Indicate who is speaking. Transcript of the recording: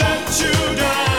Speaker 1: let you down.